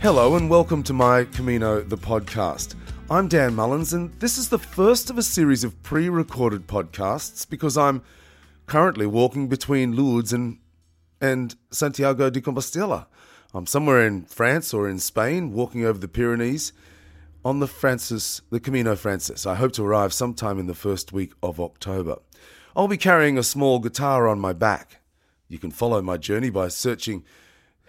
Hello and welcome to my Camino the podcast. I'm Dan Mullins and this is the first of a series of pre-recorded podcasts because I'm currently walking between Lourdes and and Santiago de Compostela. I'm somewhere in France or in Spain walking over the Pyrenees on the Frances the Camino Frances. I hope to arrive sometime in the first week of October. I'll be carrying a small guitar on my back. You can follow my journey by searching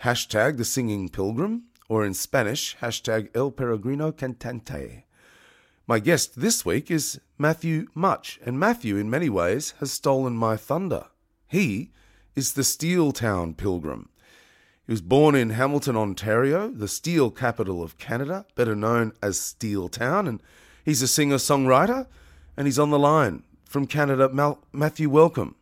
hashtag the singing pilgrim or in Spanish, hashtag El Peregrino Cantante. My guest this week is Matthew Much, and Matthew, in many ways, has stolen my thunder. He is the Steel Town Pilgrim. He was born in Hamilton, Ontario, the steel capital of Canada, better known as Steel Town, and he's a singer songwriter, and he's on the line from Canada. Mal- Matthew, welcome.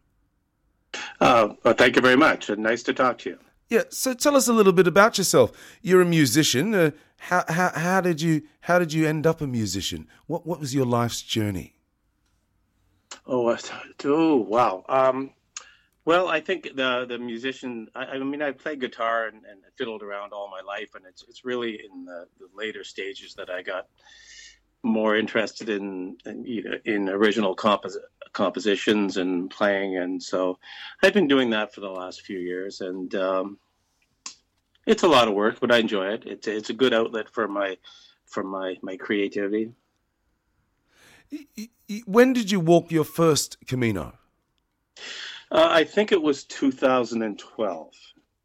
Uh, well, thank you very much, and nice to talk to you. Yeah, so tell us a little bit about yourself. You're a musician. Uh, how, how, how did you how did you end up a musician? What what was your life's journey? Oh, oh wow. Um, well, I think the the musician. I, I mean, I played guitar and, and, fiddled around all my life, and it's it's really in the, the later stages that I got more interested in in, in original compos- compositions and playing, and so I've been doing that for the last few years, and um, it's a lot of work, but I enjoy it. It's it's a good outlet for my for my my creativity. When did you walk your first Camino? Uh, I think it was 2012,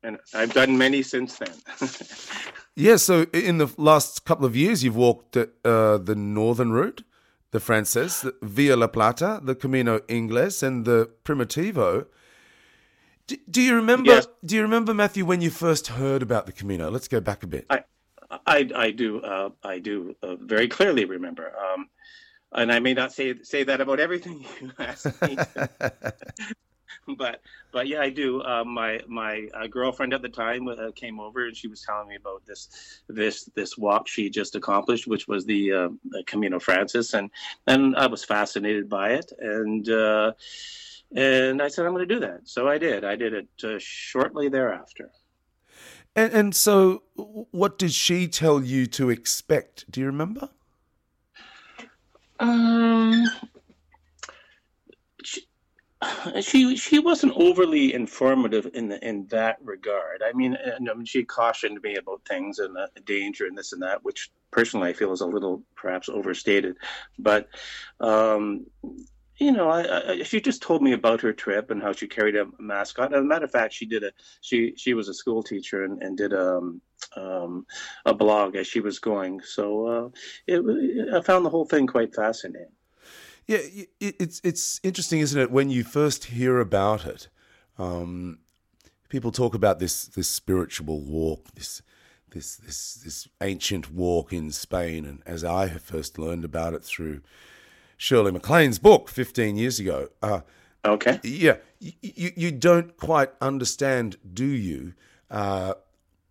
and I've done many since then. yeah, so in the last couple of years, you've walked uh, the northern route, the Frances, the Via La Plata, the Camino Ingles, and the Primitivo. Do, do you remember? Yes. Do you remember Matthew when you first heard about the Camino? Let's go back a bit. I, I, I do. Uh, I do uh, very clearly remember. Um, and I may not say say that about everything you ask me. but but yeah, I do. Uh, my my uh, girlfriend at the time uh, came over and she was telling me about this this this walk she just accomplished, which was the, uh, the Camino Frances, and and I was fascinated by it, and uh, and I said I'm going to do that. So I did. I did it uh, shortly thereafter. And and so, what did she tell you to expect? Do you remember? Um, she she wasn't overly informative in the, in that regard. I mean, mean, she cautioned me about things and the danger and this and that, which personally I feel is a little perhaps overstated. But um, you know, I, I, she just told me about her trip and how she carried a mascot. As a matter of fact, she did a she she was a school teacher and, and did a um, um, a blog as she was going. So uh, it, I found the whole thing quite fascinating. Yeah, it's it's interesting, isn't it? When you first hear about it, um, people talk about this this spiritual walk, this this this this ancient walk in Spain, and as I have first learned about it through Shirley MacLaine's book fifteen years ago. Uh, okay. Yeah, you you don't quite understand, do you, uh,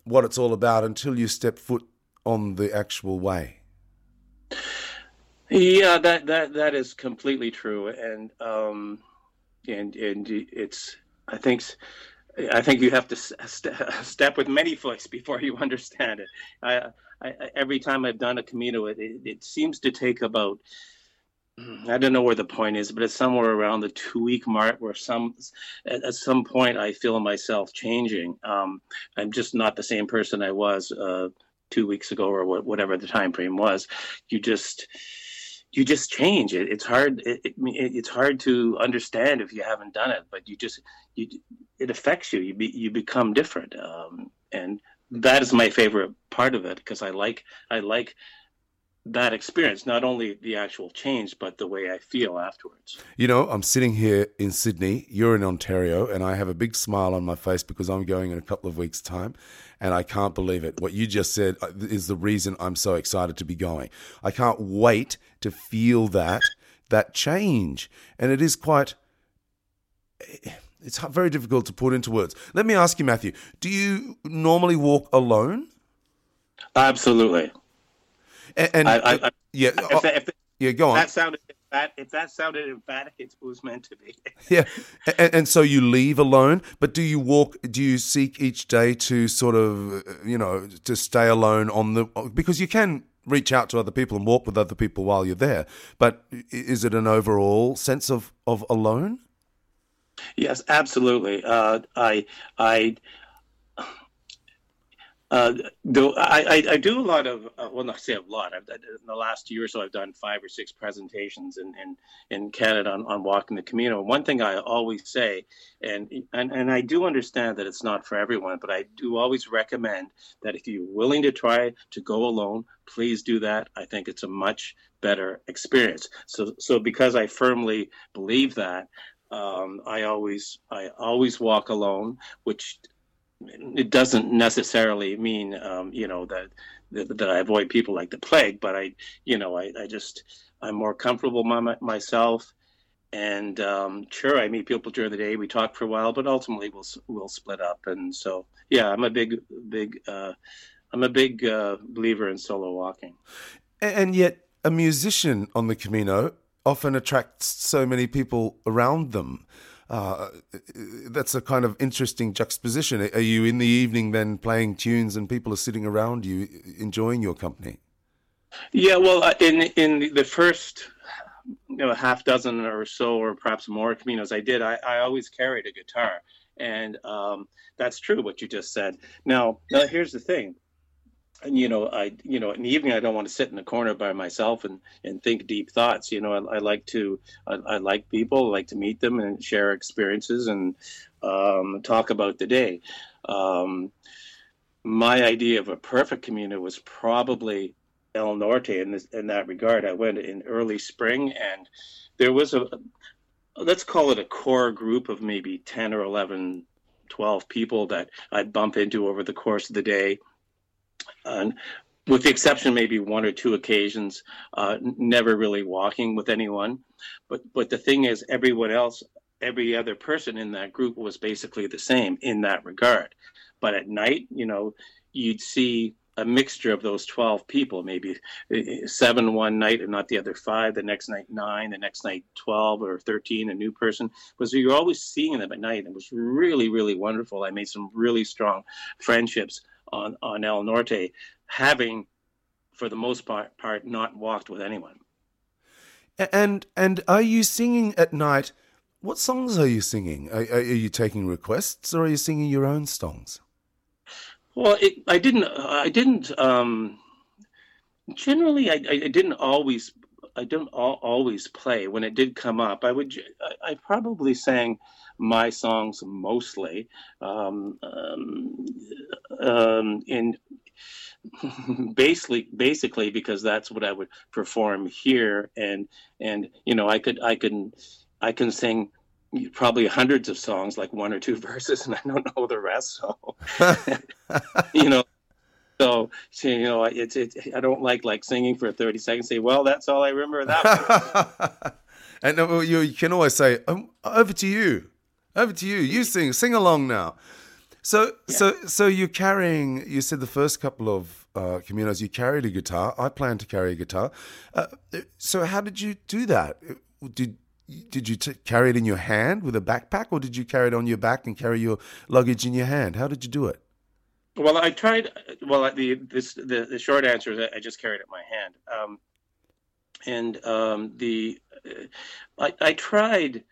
what it's all about until you step foot on the actual way. Yeah, that that that is completely true, and um, and and it's I think I think you have to st- step with many foots before you understand it. I, I, every time I've done a Camino, it, it, it seems to take about I don't know where the point is, but it's somewhere around the two week mark where some at, at some point I feel myself changing. Um, I'm just not the same person I was uh, two weeks ago or whatever the time frame was. You just you just change it. It's hard. It, it, it's hard to understand if you haven't done it, but you just you it affects you. You be, you become different, um, and that is my favorite part of it because I like I like that experience, not only the actual change, but the way I feel afterwards. You know, I'm sitting here in Sydney, you're in Ontario, and I have a big smile on my face because I'm going in a couple of weeks' time, and I can't believe it. What you just said uh, is the reason I'm so excited to be going. I can't wait to feel that that change, and it is quite. It's very difficult to put into words. Let me ask you, Matthew. Do you normally walk alone? Absolutely. And, and I, I, yeah, if, if, yeah, go on. That sounded that if that sounded emphatic, it was meant to be. yeah, and, and, so you leave alone. But do you walk? Do you seek each day to sort of, you know, to stay alone on the because you can reach out to other people and walk with other people while you're there. But is it an overall sense of of alone? Yes, absolutely. Uh, I I uh, I, I, do a lot of uh, well not say a lot I've, in the last year or so I've done five or six presentations in in, in Canada on, on walking the Camino. One thing I always say, and, and and I do understand that it's not for everyone, but I do always recommend that if you're willing to try to go alone, please do that. I think it's a much better experience. So so because I firmly believe that. Um, I always I always walk alone, which it doesn't necessarily mean um, you know that, that, that I avoid people like the plague, but I you know I, I just I'm more comfortable my, myself, and um, sure I meet people during the day. We talk for a while, but ultimately we'll we'll split up. And so yeah, I'm a big big uh, I'm a big uh, believer in solo walking. And yet, a musician on the Camino often attracts so many people around them. Uh, that's a kind of interesting juxtaposition. Are you in the evening then playing tunes and people are sitting around you enjoying your company? Yeah, well, uh, in in the first you know half dozen or so, or perhaps more caminos I did, I, I always carried a guitar, and um, that's true what you just said. Now, now here's the thing and you know i you know in the evening i don't want to sit in a corner by myself and and think deep thoughts you know i, I like to I, I, like people I like to meet them and share experiences and um, talk about the day. Um, my idea of a perfect community was probably el norte in this in that regard. I went in early spring and there was a let's call it a core group of maybe 10 or 11 12 people that i'd bump into over the course of the day and with the exception maybe one or two occasions, uh, never really walking with anyone. But but the thing is, everyone else, every other person in that group was basically the same in that regard. But at night, you know, you'd see a mixture of those 12 people, maybe uh, seven one night and not the other five, the next night nine, the next night 12 or 13, a new person. Was you're always seeing them at night. It was really, really wonderful. I made some really strong friendships on, on El Norte, having, for the most part, part not walked with anyone. And and are you singing at night? What songs are you singing? Are, are you taking requests, or are you singing your own songs? Well, it, I didn't. I didn't. Um, generally, I, I didn't always. I don't always play. When it did come up, I would. I, I probably sang my songs mostly. Um, um, um, in basically basically because that's what I would perform here and and you know I could I can I can sing probably hundreds of songs like one or two verses and I don't know the rest so you know so, so, you know it's it, I don't like like singing for 30 seconds say well that's all I remember that and uh, you can always say um, over to you over to you. You sing, sing along now. So, yeah. so, so you're carrying. You said the first couple of uh, Caminos you carried a guitar. I plan to carry a guitar. Uh, so, how did you do that? Did did you t- carry it in your hand with a backpack, or did you carry it on your back and carry your luggage in your hand? How did you do it? Well, I tried. Well, the this the, the short answer is I just carried it in my hand. Um, and um, the uh, I, I tried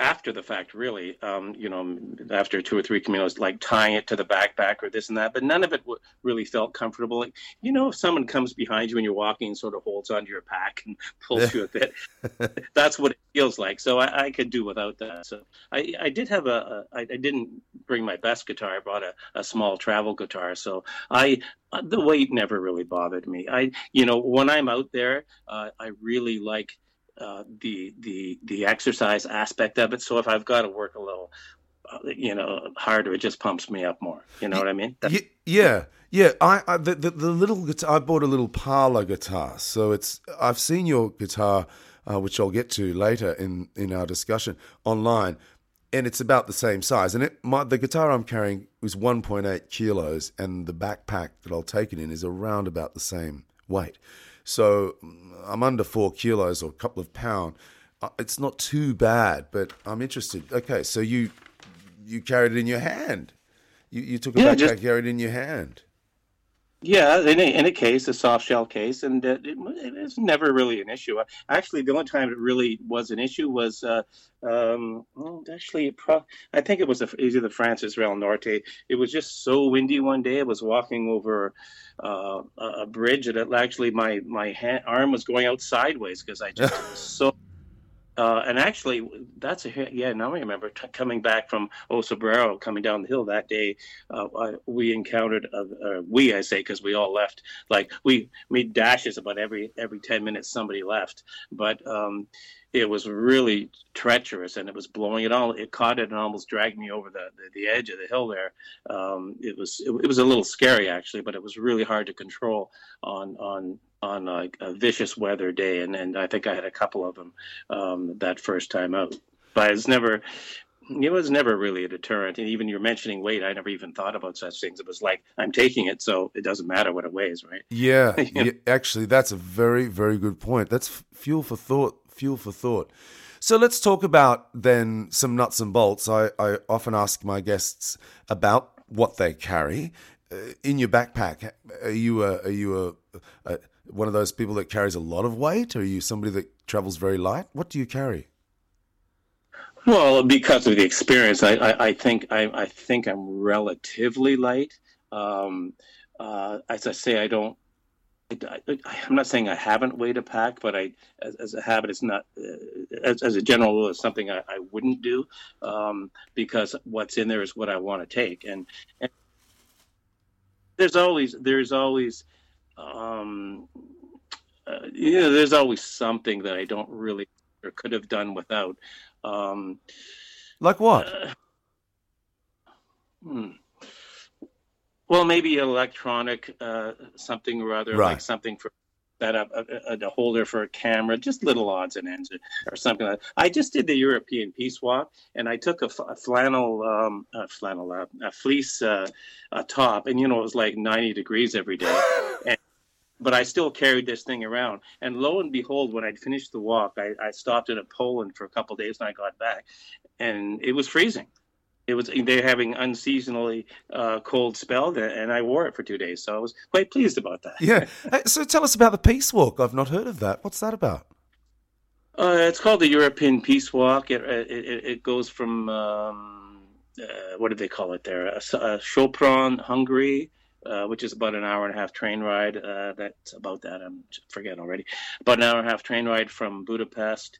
after the fact, really, um, you know, after two or three Caminos, like tying it to the backpack or this and that, but none of it w- really felt comfortable. Like, you know, if someone comes behind you and you're walking and sort of holds onto your pack and pulls you a bit, that's what it feels like. So I, I, could do without that. So I, I did have a, a I, I didn't bring my best guitar. I brought a, a small travel guitar. So I, the weight never really bothered me. I, you know, when I'm out there, uh, I really like uh, the the the exercise aspect of it. So if I've got to work a little, uh, you know, harder, it just pumps me up more. You know what I mean? That's- yeah, yeah. I, I the, the, the little guitar. I bought a little parlor guitar, so it's. I've seen your guitar, uh, which I'll get to later in in our discussion online. And it's about the same size, and it my, the guitar I'm carrying is 1.8 kilos, and the backpack that I'll take it in is around about the same weight. So I'm under four kilos or a couple of pounds. Uh, it's not too bad, but I'm interested. Okay, so you you carried it in your hand. You, you took a yeah, backpack, just, carried it in your hand. Yeah, in a, in a case, a soft shell case, and it, it, it's never really an issue. Actually, the only time it really was an issue was, uh, um, well, actually, pro- I think it was a, either the Frances Real Norte. It was just so windy one day. I was walking over uh, a bridge, and it, actually my my hand, arm was going out sideways because I just was so uh, and actually, that's a yeah. Now I remember t- coming back from O Cebreiro, coming down the hill that day. Uh, I, we encountered uh, we, I say, because we all left. Like we made dashes about every every ten minutes. Somebody left, but um, it was really treacherous and it was blowing it all. It caught it and almost dragged me over the, the, the edge of the hill there. Um, it was it, it, was a little scary actually, but it was really hard to control on on on a, a, vicious weather day, and, and I think I had a couple of them um, that first time out. But it's never, it was never really a deterrent. And even you're mentioning weight, I never even thought about such things. It was like I'm taking it, so it doesn't matter what it weighs, right? Yeah, yeah actually, that's a very very good point. That's fuel for thought. Fuel for thought. So let's talk about then some nuts and bolts. I, I often ask my guests about what they carry uh, in your backpack. Are you a, are you a, a one of those people that carries a lot of weight? Or are you somebody that travels very light? What do you carry? Well, because of the experience, I, I, I think I, I, think I'm relatively light. Um, uh, as I say, I don't. I, am not saying I haven't weighed a pack, but I, as, as a habit, it's not. Uh, as, as, a general rule, it's something I, wouldn't do um, because what's in there is what I want to take, and, and there's always there's always um, uh, you know, there's always something that I don't really or could have done without. Um, like what? Uh, hmm. Well, maybe electronic uh, something or other, right. like something for that a, a, a, holder for a camera, just little odds and ends or, or, something like that. I just did the European Peace Walk, and I took a, a flannel, um, a flannel, uh, a fleece uh, a top, and you know it was like 90 degrees every day, and but I still carried this thing around. And lo and behold, when I'd finished the walk, I, I stopped in a Poland for a couple days and I got back, and it was freezing. It was they're having unseasonally uh, cold spell, and I wore it for two days, so I was quite pleased about that. Yeah. so tell us about the Peace Walk. I've not heard of that. What's that about? Uh, it's called the European Peace Walk. It it, it goes from um, uh, what do they call it there? Uh, uh Sopron, Hungary, uh, which is about an hour and a half train ride. Uh, that's about that. I'm forgetting already. About an hour and a half train ride from Budapest.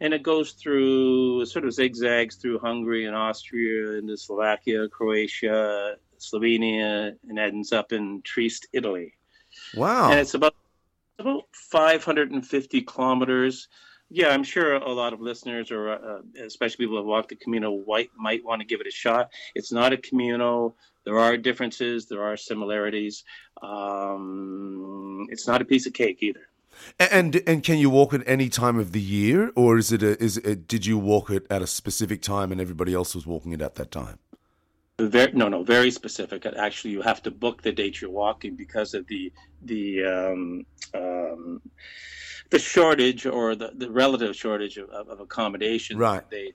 And it goes through, sort of zigzags through Hungary and Austria into Slovakia, Croatia, Slovenia, and ends up in Trieste, Italy. Wow. And it's about about 550 kilometers. Yeah, I'm sure a lot of listeners, or uh, especially people who have walked the Camino, might might want to give it a shot. It's not a Camino there are differences, there are similarities. Um, it's not a piece of cake either. And and can you walk at any time of the year, or is it a, is it, did you walk it at a specific time and everybody else was walking it at that time? Very, no, no, very specific. Actually, you have to book the date you're walking because of the the um, um, the shortage or the, the relative shortage of, of accommodation. Right. They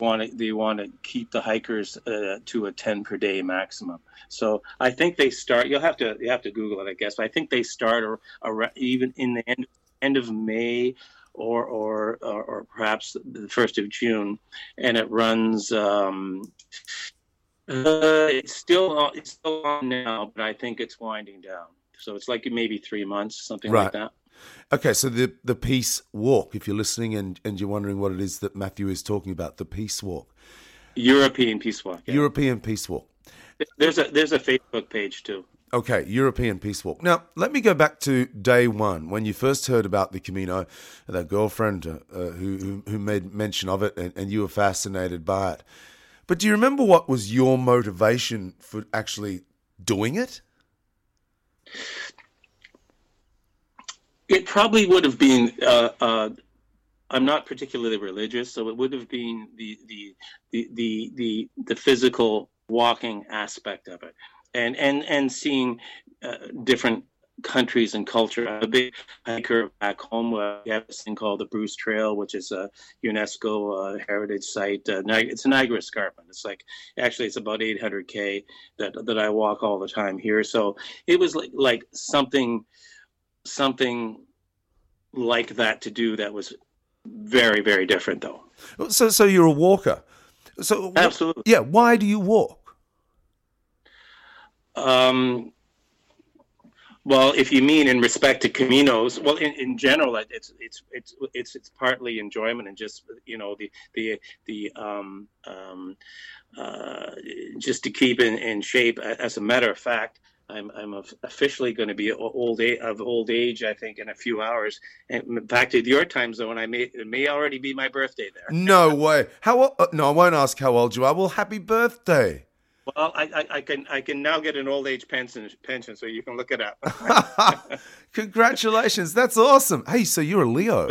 want to they want to keep the hikers uh, to a 10 per day maximum. So i think they start you'll have to you have to google it i guess but i think they start or, or even in the end end of may or or or, or perhaps the first of june and it runs um, uh, it's still it's still on now but i think it's winding down. So it's like maybe three months something right. like that Okay, so the the peace walk. If you're listening and, and you're wondering what it is that Matthew is talking about, the peace walk, European peace walk, yeah. European peace walk. There's a there's a Facebook page too. Okay, European Peace Walk. Now, let me go back to day one when you first heard about the Camino. That girlfriend uh, uh, who, who made mention of it, and, and you were fascinated by it. But do you remember what was your motivation for actually doing it? It probably would have been. Uh, uh, I'm not particularly religious, so it would have been the the the the the, physical walking aspect of it, and and and seeing uh, different countries and culture. I'm a big hiker back home. Uh, we have this thing called the Bruce Trail, which is a UNESCO uh, heritage site. Uh, it's a Niagara Escarpment. It's like actually it's about 800k that that I walk all the time here. So it was like like something something like that to do that was very very different though. So so you're a walker. So absolutely, yeah. Why do you walk? Um, well, if you mean in respect to Caminos, well, in, in general, it's it's it's it's it's partly enjoyment and just you know the the the um, um, uh, just to keep in, in shape. As a matter of fact, I'm I'm officially going to be old age, of old age. I think in a few hours. And back to your time zone, I may it may already be my birthday there. No way. How? Uh, no, I won't ask how old you are. Well, happy birthday. Well, I, I, I, can I can now get an old age pension pension, so you can look it up. Congratulations, that's awesome. Hey, so you're a Leo.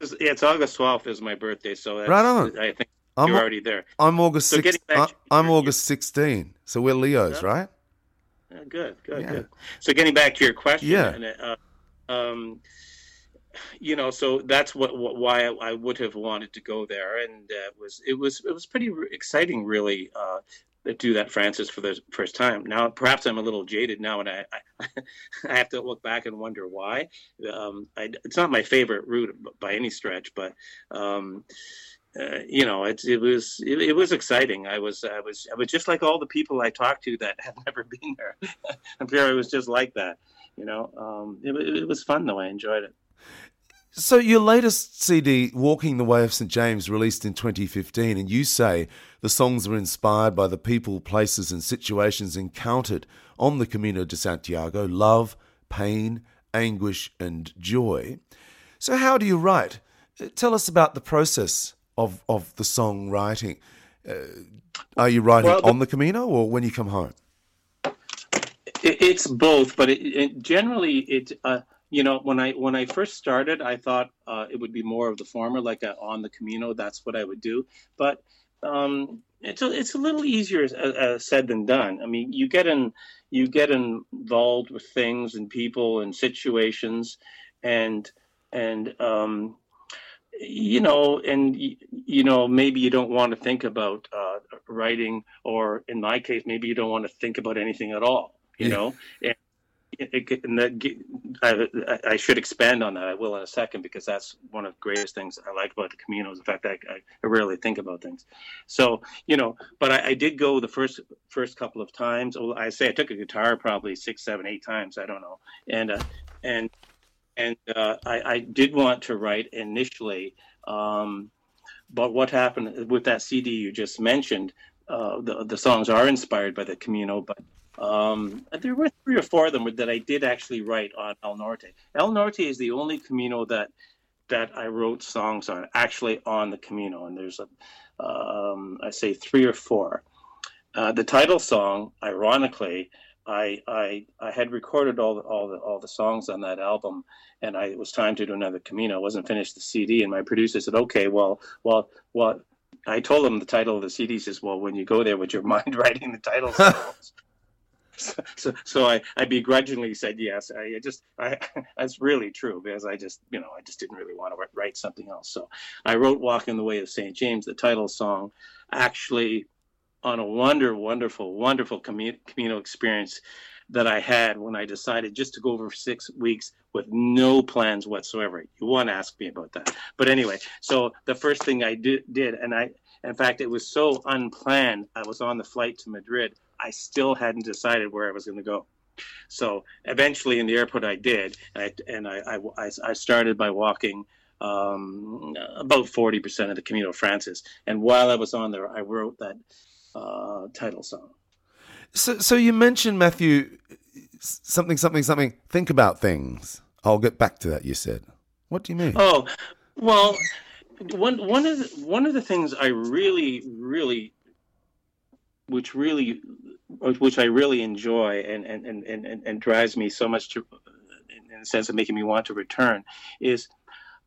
It's, yeah, it's August twelfth is my birthday, so right on. I think I'm, you're already there. I'm August so 6, I'm August 16, so we're Leos, yeah. right? Yeah, good, good, yeah. good. So getting back to your question, yeah. Uh, um, you know, so that's what, what why I, I, would have wanted to go there, and uh, it was it was it was pretty exciting, really, uh, do that Frances for the first time. Now, perhaps I'm a little jaded now, and I I, I have to look back and wonder why. Um, I, it's not my favorite route by any stretch, but um, uh, you know, it, it was it, it, was exciting. I was I was I was just like all the people I talked to that had never been there. I'm sure it was just like that. You know, um, it, it was fun though. I enjoyed it. So, your latest CD, Walking the Way of St. James, released in 2015, and you say the songs are inspired by the people, places, and situations encountered on the Camino de Santiago love, pain, anguish, and joy. So, how do you write? Uh, tell us about the process of, of the song writing. Uh, are you writing well, the, on the Camino or when you come home? It's both, but it, it generally it. Uh, you know when i when i first started i thought uh, it would be more of the former like a, on the camino that's what i would do but um, it's a, it's a little easier uh, uh, said than done i mean you get in you get involved with things and people and situations and and um, you know and you know maybe you don't want to think about uh, writing or in my case maybe you don't want to think about anything at all you yeah. know and I, I, should expand on that. I will in a second because that's one of the greatest things I like about the Camino is the fact that I, I rarely think about things. So you know, but I, I, did go the first first couple of times. Well, I say I took a guitar probably six, seven, eight times. I don't know, and uh, and and uh, I, I, did want to write initially. Um, but what happened with that CD you just mentioned? Uh, the the songs are inspired by the Camino, but um, there were three or four of them that I did actually write on El Norte. El Norte is the only Camino that that I wrote songs on, actually on the Camino, and there's a, um, I say three or four. Uh, the title song, ironically, I, I I had recorded all the, all the all the songs on that album, and I it was time to do another Camino. I wasn't finished the CD, and my producer said, "Okay, well, well, well." I told him the title of the CD. Says, "Well, when you go there, would you mind writing the title songs?" so, so I, I begrudgingly said yes. I just, I, that's really true because I just, you know, I just didn't really want to write something else. So I wrote "Walking the Way of St. James," the title song, actually on a wonder, wonderful, wonderful communal experience that I had when I decided just to go over six weeks with no plans whatsoever. You want to ask me about that. But anyway, so the first thing I did, did and I, in fact, it was so unplanned. I was on the flight to Madrid. I still hadn't decided where I was going to go. So eventually in the airport, I did. and I, and I, I, I started by walking um, about 40% of the Camino Frances. And while I was on there, I wrote that uh, title song. So, so you mentioned, Matthew, something, something, something. Think about things. I'll get back to that, you said. What do you mean? Oh, well, one, one, of the, one of the things I really, really which really which I really enjoy and and, and, and, and drives me so much to in the sense of making me want to return is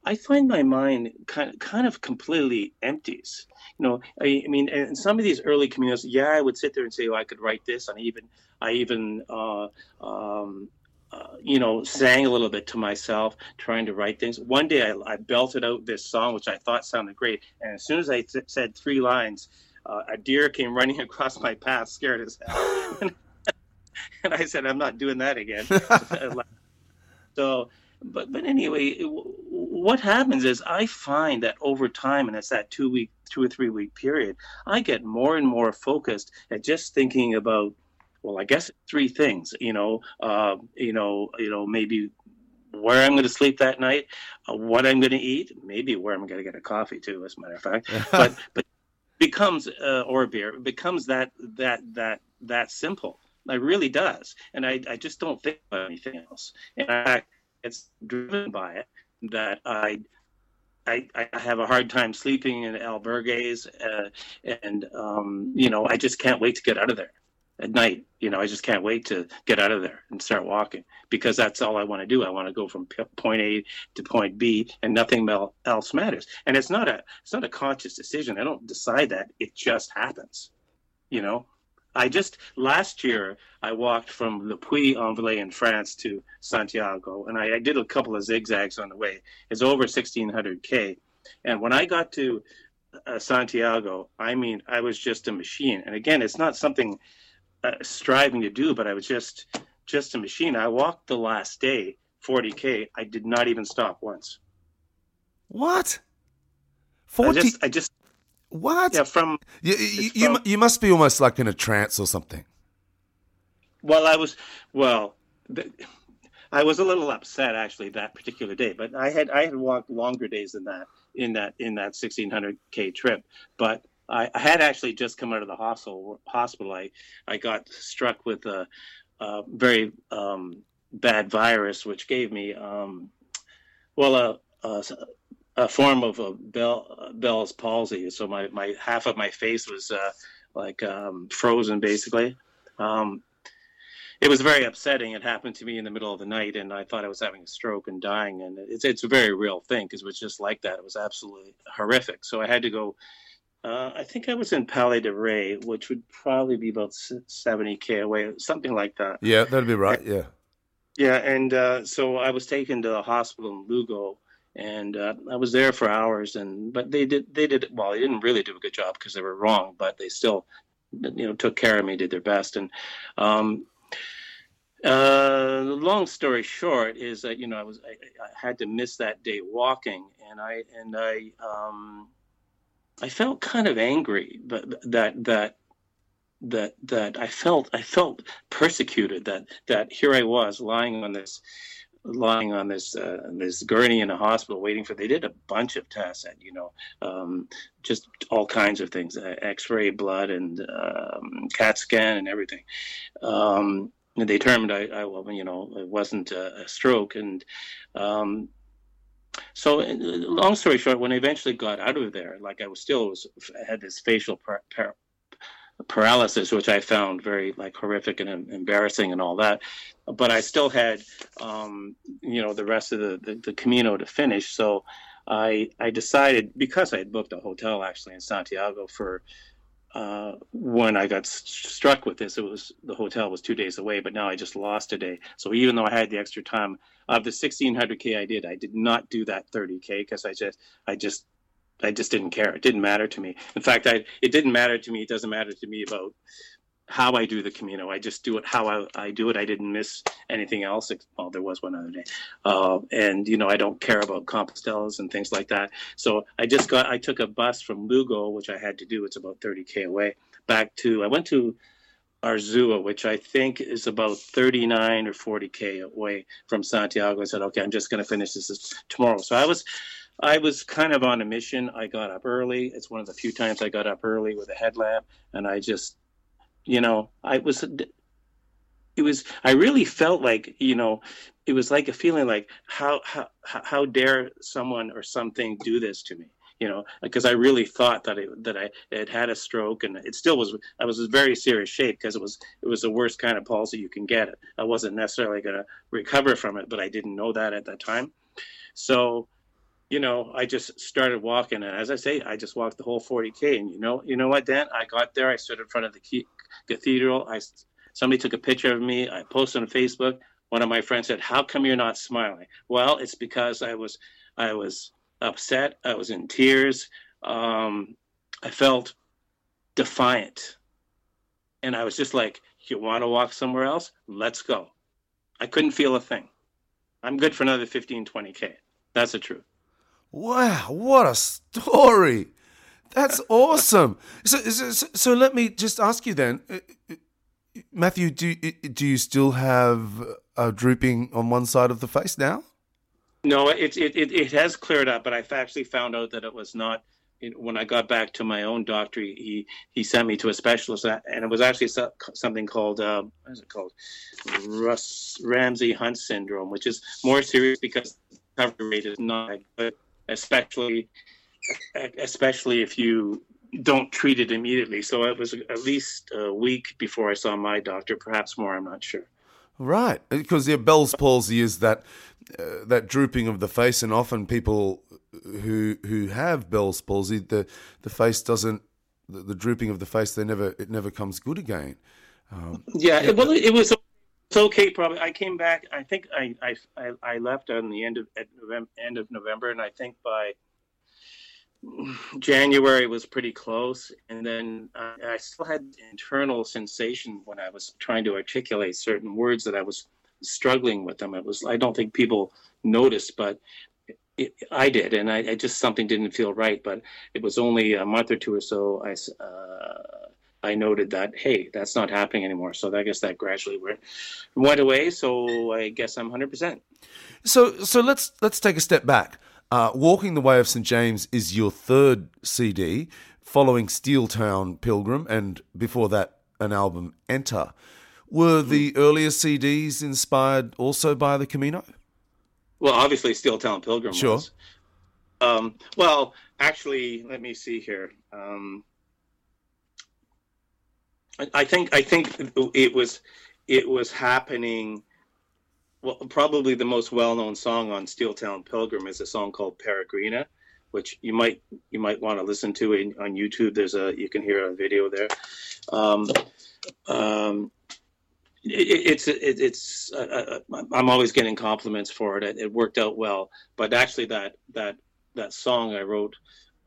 I find my mind kind of, kind of completely empties. You know, I, I mean, in some of these early communities, yeah, I would sit there and say, "Oh, I could write this," and I even, I even, uh, um, uh, you know, sang a little bit to myself, trying to write things. One day I, I belted out this song, which I thought sounded great. And as soon as I th- said three lines, uh, a deer came running across my path, scared as hell. and I said, I'm not doing that again. so, but but anyway, what happens is I find that over time, and it's that two week, two or three week period, I get more and more focused at just thinking about well, I guess three things. You know, uh, you know, you know, maybe where I'm going to sleep that night, uh, what I'm going to eat, maybe where I'm going to get a coffee too, as a matter of fact. but but becomes uh, or beer becomes that that that that simple. It really does, and I I just don't think about anything else. In fact, it's driven by it that I I, I, have a hard time sleeping in albergues, uh, and um, you know I just can't wait to get out of there at night. You know, I just can't wait to get out of there and start walking because that's all I want to do. I want to go from point A to point B, and nothing else matters. And it's not a it's not a conscious decision. I don't decide that. It just happens. You know, I just last year I walked from Le Puy-en-Velay in France to Santiago, and I, I did a couple of zigzags on the way. It's over 1600 k, and when I got to uh, Santiago, I mean, I was just a machine. And again, it's not something uh, striving to do, but I was just just a machine. I walked the last day 40k. I did not even stop once. What? 40 I just, I just What? Yeah, from you you, from, you, must be almost like in a trance or something. Well, I was well, the, I was a little upset actually that particular day, but I had I had walked longer days than that in that in that 1600k trip, but I, I, had actually just come out of the hospital. Hospital, I I got struck with a, a very um, bad virus, which gave me um, well a, a, a form of a Bell, Bell's palsy. So my, my half of my face was uh, like um, frozen, basically. Um, it was very upsetting. It happened to me in the middle of the night, and I thought I was having a stroke and dying. And it's it's a very real thing because it was just like that. It was absolutely horrific. So I had to go uh, I think I was in Palas de Rei, which would probably be about 70k away, something like that. Yeah, that'd be right. Yeah. Yeah, and uh, so I was taken to the hospital in Lugo, and uh, I was there for hours. And but they did they did well. They didn't really do a good job because they were wrong, but they still, you know, took care of me, did their best. And um, uh, long story short is that you know I was I, I, had to miss that day walking, and I and I um, I felt kind of angry that that that that that I felt I felt persecuted that that here I was lying on this lying on this uh, this gurney in a hospital waiting for they did a bunch of tests and you know um, just all kinds of things uh, x-ray blood and um, cat scan and everything. Um, and they determined I, I well you know it wasn't a, a stroke and um, so uh, long story short when i eventually got out of there like i was still was had this facial par- par- paralysis which i found very like horrific and embarrassing and all that but i still had um, you know the rest of the, the, the camino to finish so i i decided because i had booked a hotel actually in santiago for uh, when I got st- struck with this, it was the hotel was two days away, but now I just lost a day. So even though I had the extra time of the 1600k I did, I did not do that 30k because I just I just I just didn't care. It didn't matter to me. In fact, I it didn't matter to me. It doesn't matter to me about how I do the Camino. I just do it how I, I do it. I didn't miss anything else. Well, there was one other day, uh, and you know I don't care about Compostelas and things like that. So I just got I took a bus from Lugo, which I had to do. It's about 30k away. Back to I went to Arzua, which I think is about 39 or 40k away from Santiago. I said, okay, I'm just going to finish this tomorrow. So I was. I was kind of on a mission. I got up early. It's one of the few times I got up early with a headlamp, and I just you know i was it was i really felt like you know it was like a feeling like how how how dare someone or something do this to me you know because i really thought that it, that i had had a stroke and it still was i was in very serious shape because it was it was the worst kind of palsy you can get i wasn't necessarily going to recover from it but i didn't know that at that time so you know, I just started walking, and as I say, I just walked the whole 40k. And you know, you know what, Dan? I got there. I stood in front of the cathedral. I somebody took a picture of me. I posted on Facebook. one of my friends said, "How come you're not smiling?" Well, it's because I was I was upset. I was in tears. Um, I felt defiant, and I was just like, "You want to walk somewhere else? Let's go." I couldn't feel a thing. I'm good for another 15, 20k. That's the truth. Wow, what a story! That's awesome. So, so, so let me just ask you then, uh, uh, Matthew, do do you still have a drooping on one side of the face now? No, it it it, it has cleared up, but I've actually found out that it was not. When I got back to my own doctor, he he sent me to a specialist, uh, and it was actually something called uh, what is it called, Russ Ramsay Hunt syndrome, which is more serious because recovery rate is not good, especially especially if you don't treat it immediately. So it was at least a week before I saw my doctor, perhaps more. I'm not sure. Right, because yeah, Bell's palsy is that uh, that drooping of the face, and often people who who have Bell's palsy, the the face doesn't, the, the drooping of the face, they never it never comes good again. Um, yeah, yeah, well, it was it's okay. Probably, I came back. I think I I I left on the end of November, end of November, and I think by January was pretty close, and then uh, I still had internal sensation when I was trying to articulate certain words that I was struggling with them. It was I don't think people noticed, but it, I did, and I, I, just something didn't feel right. But it was only a month or two or so. I uh, I noted that hey, that's not happening anymore. So I guess that gradually went went away. So I guess I'm 100. percent So so let's let's take a step back. Uh, Walking the Way of St. James is your third CD, following Steel Town Pilgrim, and before that, an album, Enter. Were the earlier CDs inspired also by the Camino? Well, obviously, Steel Town Pilgrim sure. was. Um, well, actually, let me see here. Um, I think I think it was it was happening well, probably the most well-known song on Steel Town Pilgrim is a song called Peregrina, which you might you might want to listen to in, on YouTube. There's a you can hear a video there. Um, um, it, it's it, it's uh, uh, I'm always getting compliments for it. it. It worked out well, but actually that that that song I wrote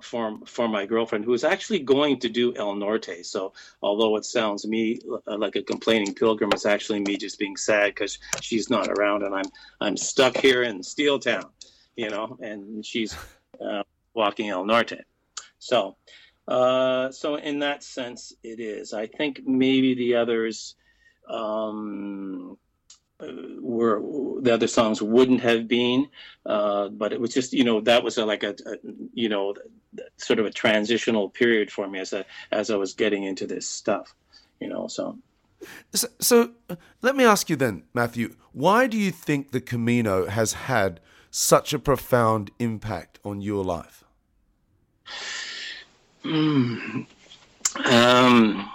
for for my girlfriend who is actually going to do El Norte. So although it sounds me uh, like a complaining pilgrim, it's actually me just being sad because she's not around and I'm I'm stuck here in Steel Town, you know, and she's uh, walking El Norte. So uh, so in that sense, it is. I think maybe the others. Um, were the other songs wouldn't have been uh, but it was just you know that was a, like a, a, you know sort of a transitional period for me as a, as I was getting into this stuff you know so so, so let me ask you then Matthew why do you think the Camino has had such a profound impact on your life mm. um,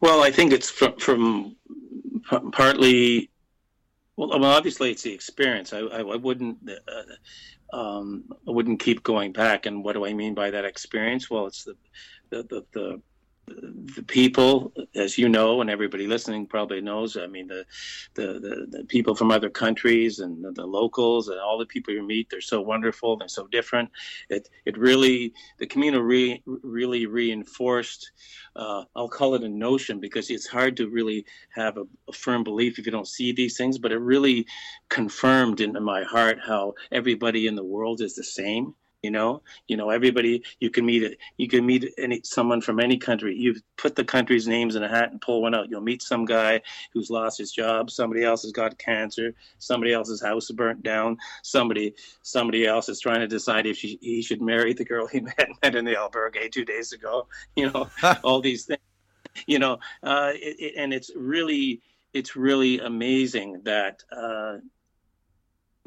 well I think it's from, from partly well, obviously it's the experience. I, I, I wouldn't, uh, um, I wouldn't keep going back. And what do I mean by that experience? Well, it's the, the, the, the the people, as you know, and everybody listening probably knows. I mean, the the the, the people from other countries and the, the, locals and all the people you meet, they're so wonderful. They're so different. It it really the community re, really reinforced. Uh, I'll call it a notion because it's hard to really have a, a firm belief if you don't see these things. But it really confirmed in my heart how everybody in the world is the same you know? You know everybody you can meet it you can meet any someone from any country. You put the country's names in a hat and pull one out. You'll meet some guy who's lost his job somebody else has got cancer somebody else's house burnt down somebody somebody else is trying to decide if she, he should marry the girl he met, met in the albergue two days ago you know all these things you know uh, it, it, and it's really it's really amazing that uh,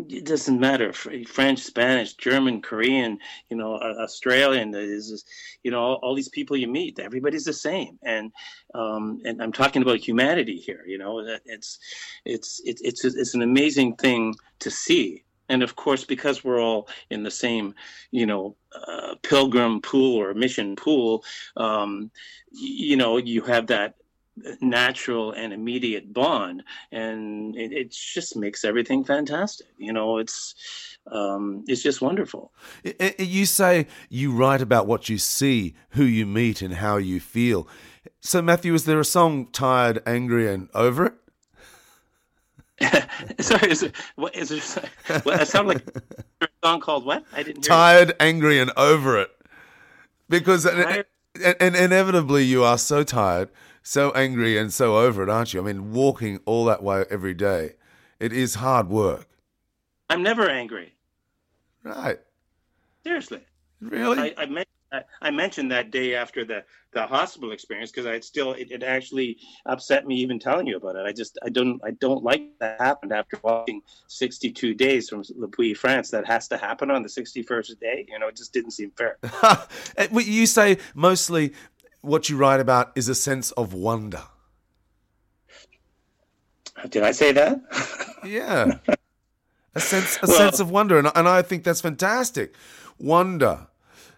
it doesn't matter. French spanish german korean you know australian is you know all, all, these people you meet everybody's the same. And um, and i'm talking about humanity here you know it's it's it's it's, it's an amazing thing to see. And of course because we're all in the same you know uh, pilgrim pool or mission pool um, you know you have that natural and immediate bond and it, it, just makes everything fantastic you know it's um, it's just wonderful you say you write about what you see who you meet and how you feel so matthew is there a song tired angry and over it Sorry, is it what is it? What, it sounded like a song called what? I didn't. Tired, you. angry, and over it. Because and, and inevitably you are so tired, so angry, and so over it, aren't you? I mean, walking all that way every day, it is hard work. I'm never angry. Right. Seriously. Really? I, I, I mentioned that day after the, the hospital experience because I still it, it, actually upset me even telling you about it. I just I don't I don't like that happened after walking 62 days from Le Puy, France. That has to happen on the 61st day. You know, it just didn't seem fair. Eh, you say mostly what you write about is a sense of wonder. Did I say that? yeah. A sense a well, sense of wonder and, and I think that's fantastic. Wonder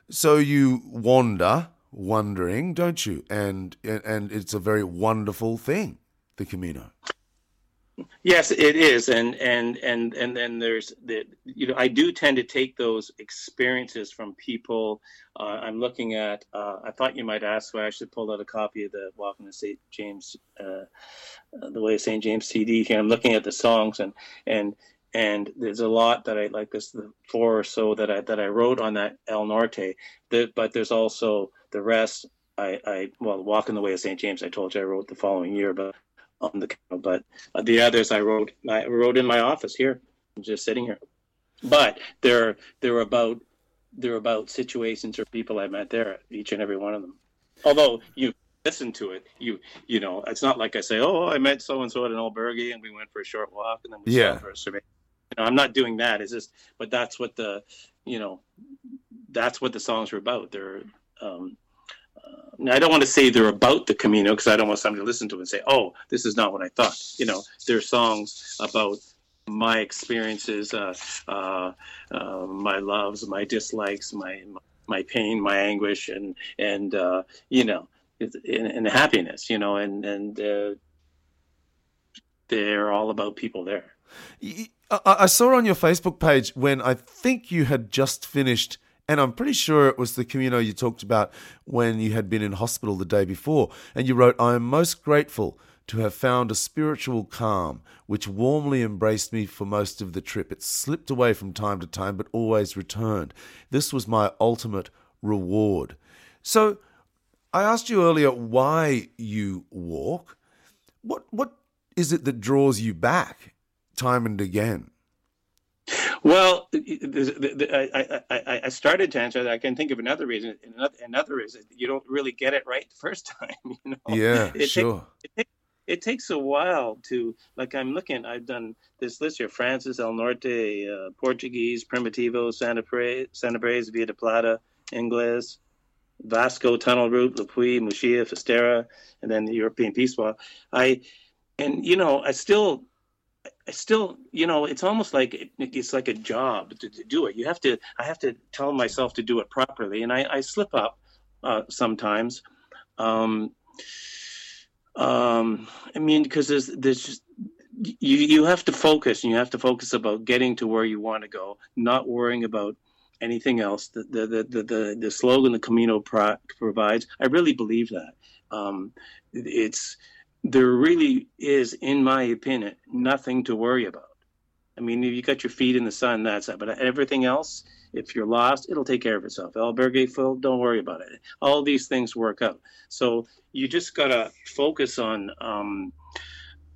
so you wander, wondering, don't you? And and it's a very wonderful thing, the Camino. Yes, it is, and and and and then there's the you know I do tend to take those experiences from people. Uh, I'm looking at. Uh, I thought you might ask why I should pull out a copy of the Walking to St. James, uh, the Way of St. James CD here. I'm looking at the songs and and and there's a lot that I like this the four or so that I that I wrote on that El Norte. That, but there's also the rest. I, I well, Walking the Way of St. James. I told you I wrote the following year, but on the but the others I wrote I wrote in my office here, just sitting here. But they're they're about they're about situations or people I met there, each and every one of them. Although you listen to it, you you know, it's not like I say, oh, I met so and so at an albergue and we went for a short walk and then we yeah. saw for a survey know, I'm not doing that. It's just, but that's what the, you know, that's what the songs are about. They're, um, I don't want to say they're about the Camino because I don't want somebody to listen to it and say, "Oh, this is not what I thought." You know, they're songs about my experiences, uh, uh, uh, my loves, my dislikes, my my pain, my anguish, and and uh, you know, and, and, happiness. You know, and and uh, they're all about people there. I saw on your Facebook page when I think you had just finished, and I'm pretty sure it was the Camino you talked about when you had been in hospital the day before, and you wrote, I am most grateful to have found a spiritual calm which warmly embraced me for most of the trip. It slipped away from time to time, but always returned. This was my ultimate reward. So, I asked you earlier why you walk. What what is it that draws you back time and again? Well, I, I, I started to answer that. I can think of another reason. Another, another is you don't really get it right the first time. You know? Yeah, it sure. Takes, it, it, takes a while to like. I'm looking. I've done this list here: Frances, El Norte, uh, Portuguese, Primitivo, Santa Pre, Sanabrés, Via de Plata, Ingles, Vasco Tunnel Route, Le Puy, Muxía, Finisterre, and then the European Peace Wall. I and you know I still I still, you know, it's almost like it, it's like a job to, to, do it. You have to, I have to tell myself to do it properly, and I, I slip up uh, sometimes. Um, um, I mean, because there's, there's just, you, you have to focus, and you have to focus about getting to where you want to go, not worrying about anything else. The the the the, the slogan the Camino pro- provides, I really believe that. Um, it's there really is, in my opinion, nothing to worry about. I mean, if you got your feet in the sun, that's it. But everything else, if you're lost, it'll take care of itself. Albergue full, don't worry about it. All these things work out. So you just gotta focus on um,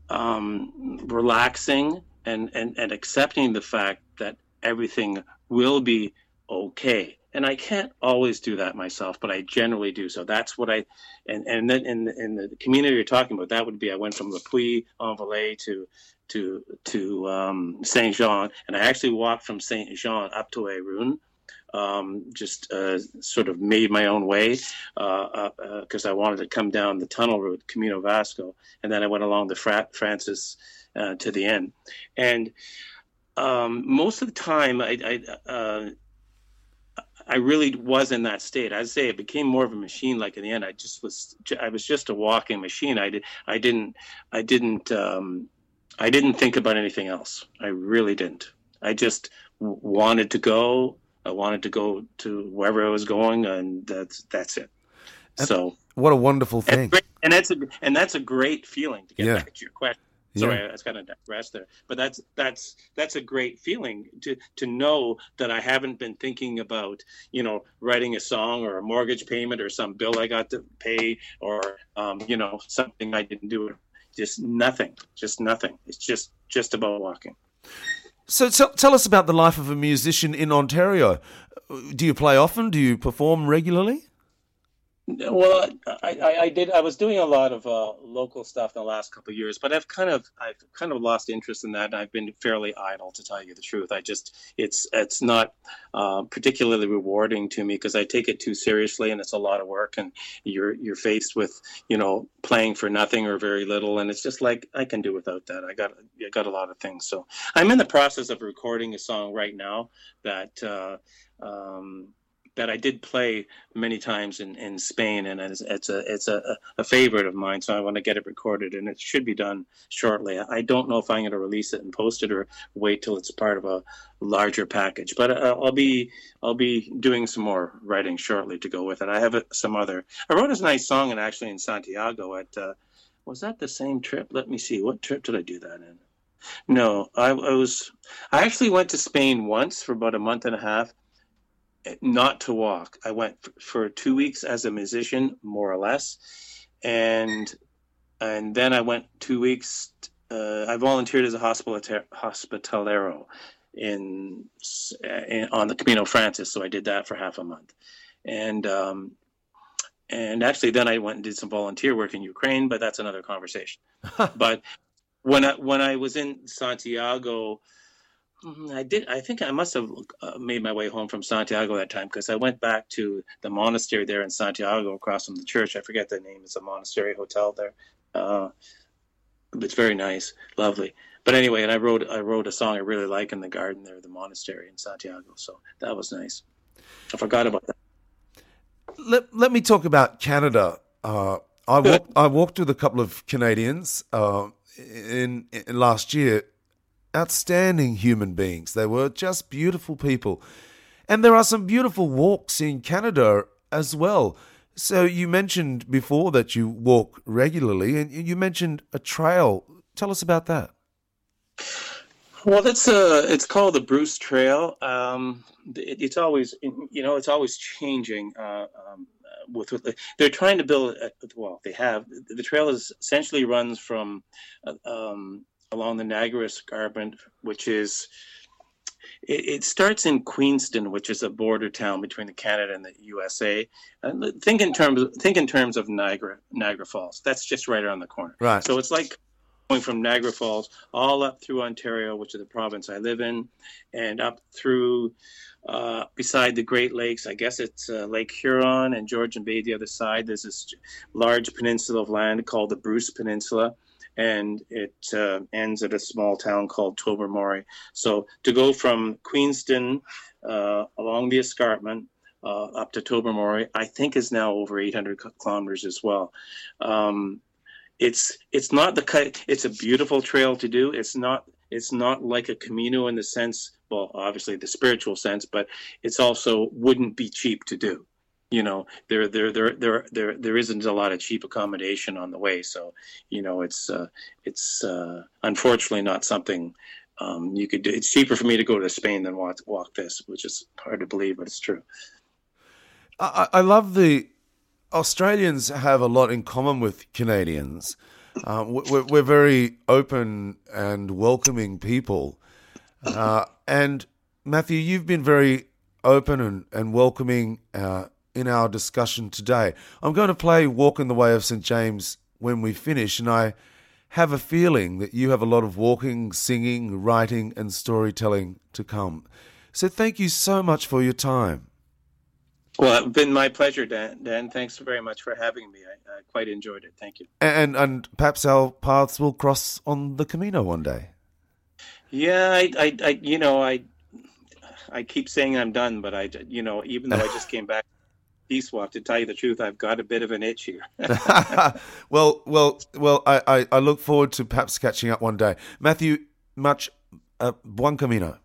um, relaxing and, and and accepting the fact that everything will be okay and I can't always do that myself, but I generally do. So that's what I, and and then in, in the community you're talking about, that would be I went from Le Puy en Velay to to to um, Saint Jean, and I actually walked from Saint Jean up to Irun. Um, just uh, sort of made my own way because uh, uh, uh I wanted to come down the tunnel route, Camino Vasco, and then I went along the Fra- Frances uh, to the end. And um, most of the time, I, I uh, I really was in that state. I'd say it became more of a machine. Like in the end, I just was. I was just a walking machine. I did. I didn't. I didn't. Um, I didn't think about anything else. I really didn't. I just wanted to go. I wanted to go to wherever I was going, and that's that's it. So what a wonderful thing, and, and that's a and that's a great feeling to get yeah. back to your question. Sorry, yeah. I was kind of digressed there, but that's that's that's a great feeling to to know that I haven't been thinking about you know writing a song or a mortgage payment or some bill I got to pay or um, you know something I didn't do. Just nothing, just nothing. It's just just about walking. So tell, tell us about the life of a musician in Ontario. Do you play often? Do you perform regularly? Well, I, I, I, did. I was doing a lot of uh, local stuff in the last couple of years, but I've kind of I've kind of lost interest in that. And I've been fairly idle, to tell you the truth. I just it's it's not uh, particularly rewarding to me because I take it too seriously, and it's a lot of work. And you're you're faced with you know playing for nothing or very little, and it's just like I can do without that. I got I got a lot of things. So I'm in the process of recording a song right now that. Uh, um, that I did play many times in, in Spain, and it's, it's a it's a, a favorite of mine. So I want to get it recorded, and it should be done shortly. I don't know if I'm going to release it and post it, or wait till it's part of a larger package. But uh, I'll be I'll be doing some more writing shortly to go with it. I have some other. I wrote a nice song, and actually in Santiago at. Uh, was that the same trip? Let me see. What trip did I do that in? No, I, I was. I actually went to Spain once for about a month and a half not to walk. I went for two weeks as a musician, more or less, and and then I went two weeks. Uh, I volunteered as a hospital hospitalero in, in, on the Camino Frances, so I did that for half a month, and um, and actually then I went and did some volunteer work in Ukraine, but that's another conversation. but when I when I was in Santiago. I did. I think I must have uh, made my way home from Santiago that time because I went back to the monastery there in Santiago, across from the church. I forget the name. It's a monastery hotel there. Uh, it's very nice, lovely. But anyway, and I wrote I wrote a song I really like in the garden there, the monastery in Santiago. So that was nice. I forgot about that. Let Let me talk about Canada. Uh, I walked I walked with a couple of Canadians uh, in, in last year outstanding human beings. They were just beautiful people. And there are some beautiful walks in Canada as well. So you mentioned before that you walk regularly, and you mentioned a trail. Tell us about that. Well, that's a. It's called the Bruce Trail. Um, it, it's always, you know, it's always changing. Uh, um, with, with, they're trying to build. Well, they have. The trail is essentially runs from uh, um, along the Niagara Escarpment, which is it, it, starts in Queenston, which is a border town between the Canada and the USA. And think in terms think in terms of Niagara Niagara Falls. That's just right around the corner. Right. So it's like going from Niagara Falls all up through Ontario, which is the province I live in, and up through uh, beside the Great Lakes. I guess it's uh, Lake Huron and Georgian Bay the other side. There's this large peninsula of land called the Bruce Peninsula and it uh, ends at a small town called Tobermory. So to go from Queenston uh, along the escarpment uh, up to Tobermory, I think is now over 800 kilometers as well. Um, it's it's not the it's a beautiful trail to do. It's not it's not like a Camino in the sense, well, obviously the spiritual sense, but it's also wouldn't be cheap to do you know there there there there there there isn't a lot of cheap accommodation on the way. So you know it's uh, it's uh, unfortunately not something um, you could do. It's cheaper for me to go to Spain than walk walk this which is hard to believe but it's true. I, I love the Australians have a lot in common with Canadians. Um, we're, we're very open and welcoming people. Uh, and Matthew you've been very open and, and welcoming uh, in our discussion today. I'm going to play Walk in the Way of St. James when we finish, and I have a feeling that you have a lot of walking, singing, writing, and storytelling to come. So thank you so much for your time. Well, it's been my pleasure, Dan. Dan, thanks very much for having me. I, I quite enjoyed it. Thank you. And and perhaps our paths will cross on the Camino one day. Yeah, I, I, I you know, I I keep saying I'm done, but I, you know, even though I just came back peace walk, to tell you the truth, I've got a bit of an itch here. well, well, well. I, I, I, look forward to perhaps catching up one day. Matthew, much uh, buen camino.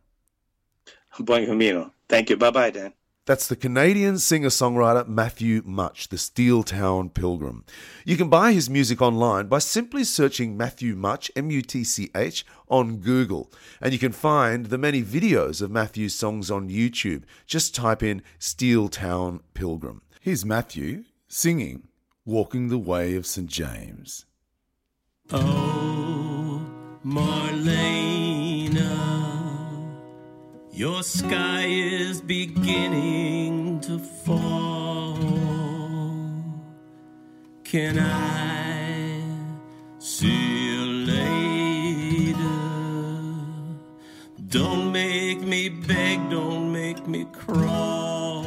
Buen camino. Thank you. Bye bye, Dan. That's the Canadian singer songwriter Matthew Mutch, the Steeltown Pilgrim. You can buy his music online by simply searching Matthew Mutch, M U T C H, on Google. And you can find the many videos of Matthew's songs on YouTube. Just type in Steeltown Pilgrim. Here's Matthew singing Walking the Way of St. James. Oh, Marlena. Your sky is beginning to fall. Can I see you later? Don't make me beg, don't make me crawl.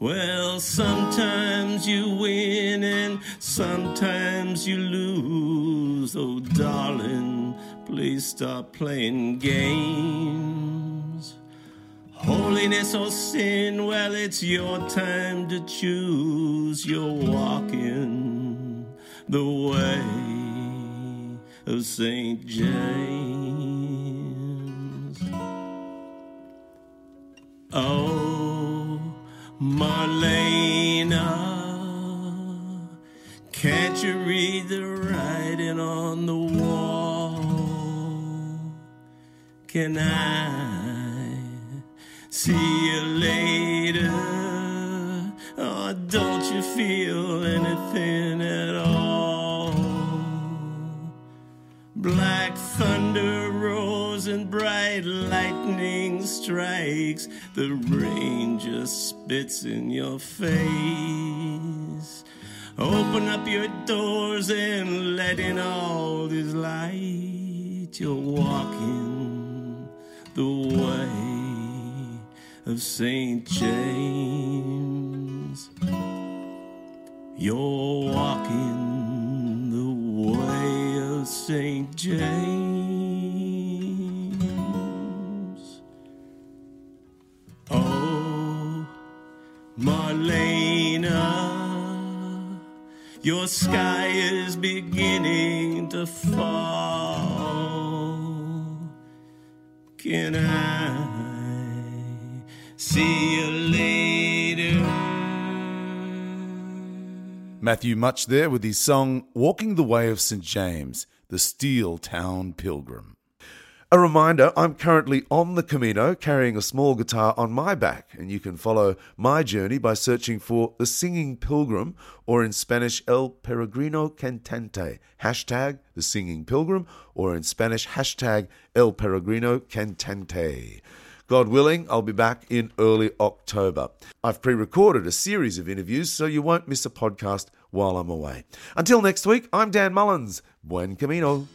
Well, sometimes you win and sometimes you lose, oh darling Please stop playing games. Holiness or sin, well, it's your time to choose. You're walking the way of St. James. Oh, Marlena. Can't you read Can I see you later? Or don't you feel anything at all? Black thunder rolls and bright lightning strikes. The rain just spits in your face. Open up your doors and let in all this light. You're walking the way of St. James. You're walking the way of St. James. Oh, Marlena, your sky is beginning to fall. Can I see you later? Matthew Mutch there with his song Walking the Way of St. James, the Steel Town Pilgrim. A reminder I'm currently on the Camino carrying a small guitar on my back, and you can follow my journey by searching for The Singing Pilgrim or in Spanish El Peregrino Cantante, hashtag The Singing Pilgrim, or in Spanish hashtag El Peregrino Cantante. God willing, I'll be back in early October. I've pre recorded a series of interviews so you won't miss a podcast while I'm away. Until next week, I'm Dan Mullins. Buen Camino.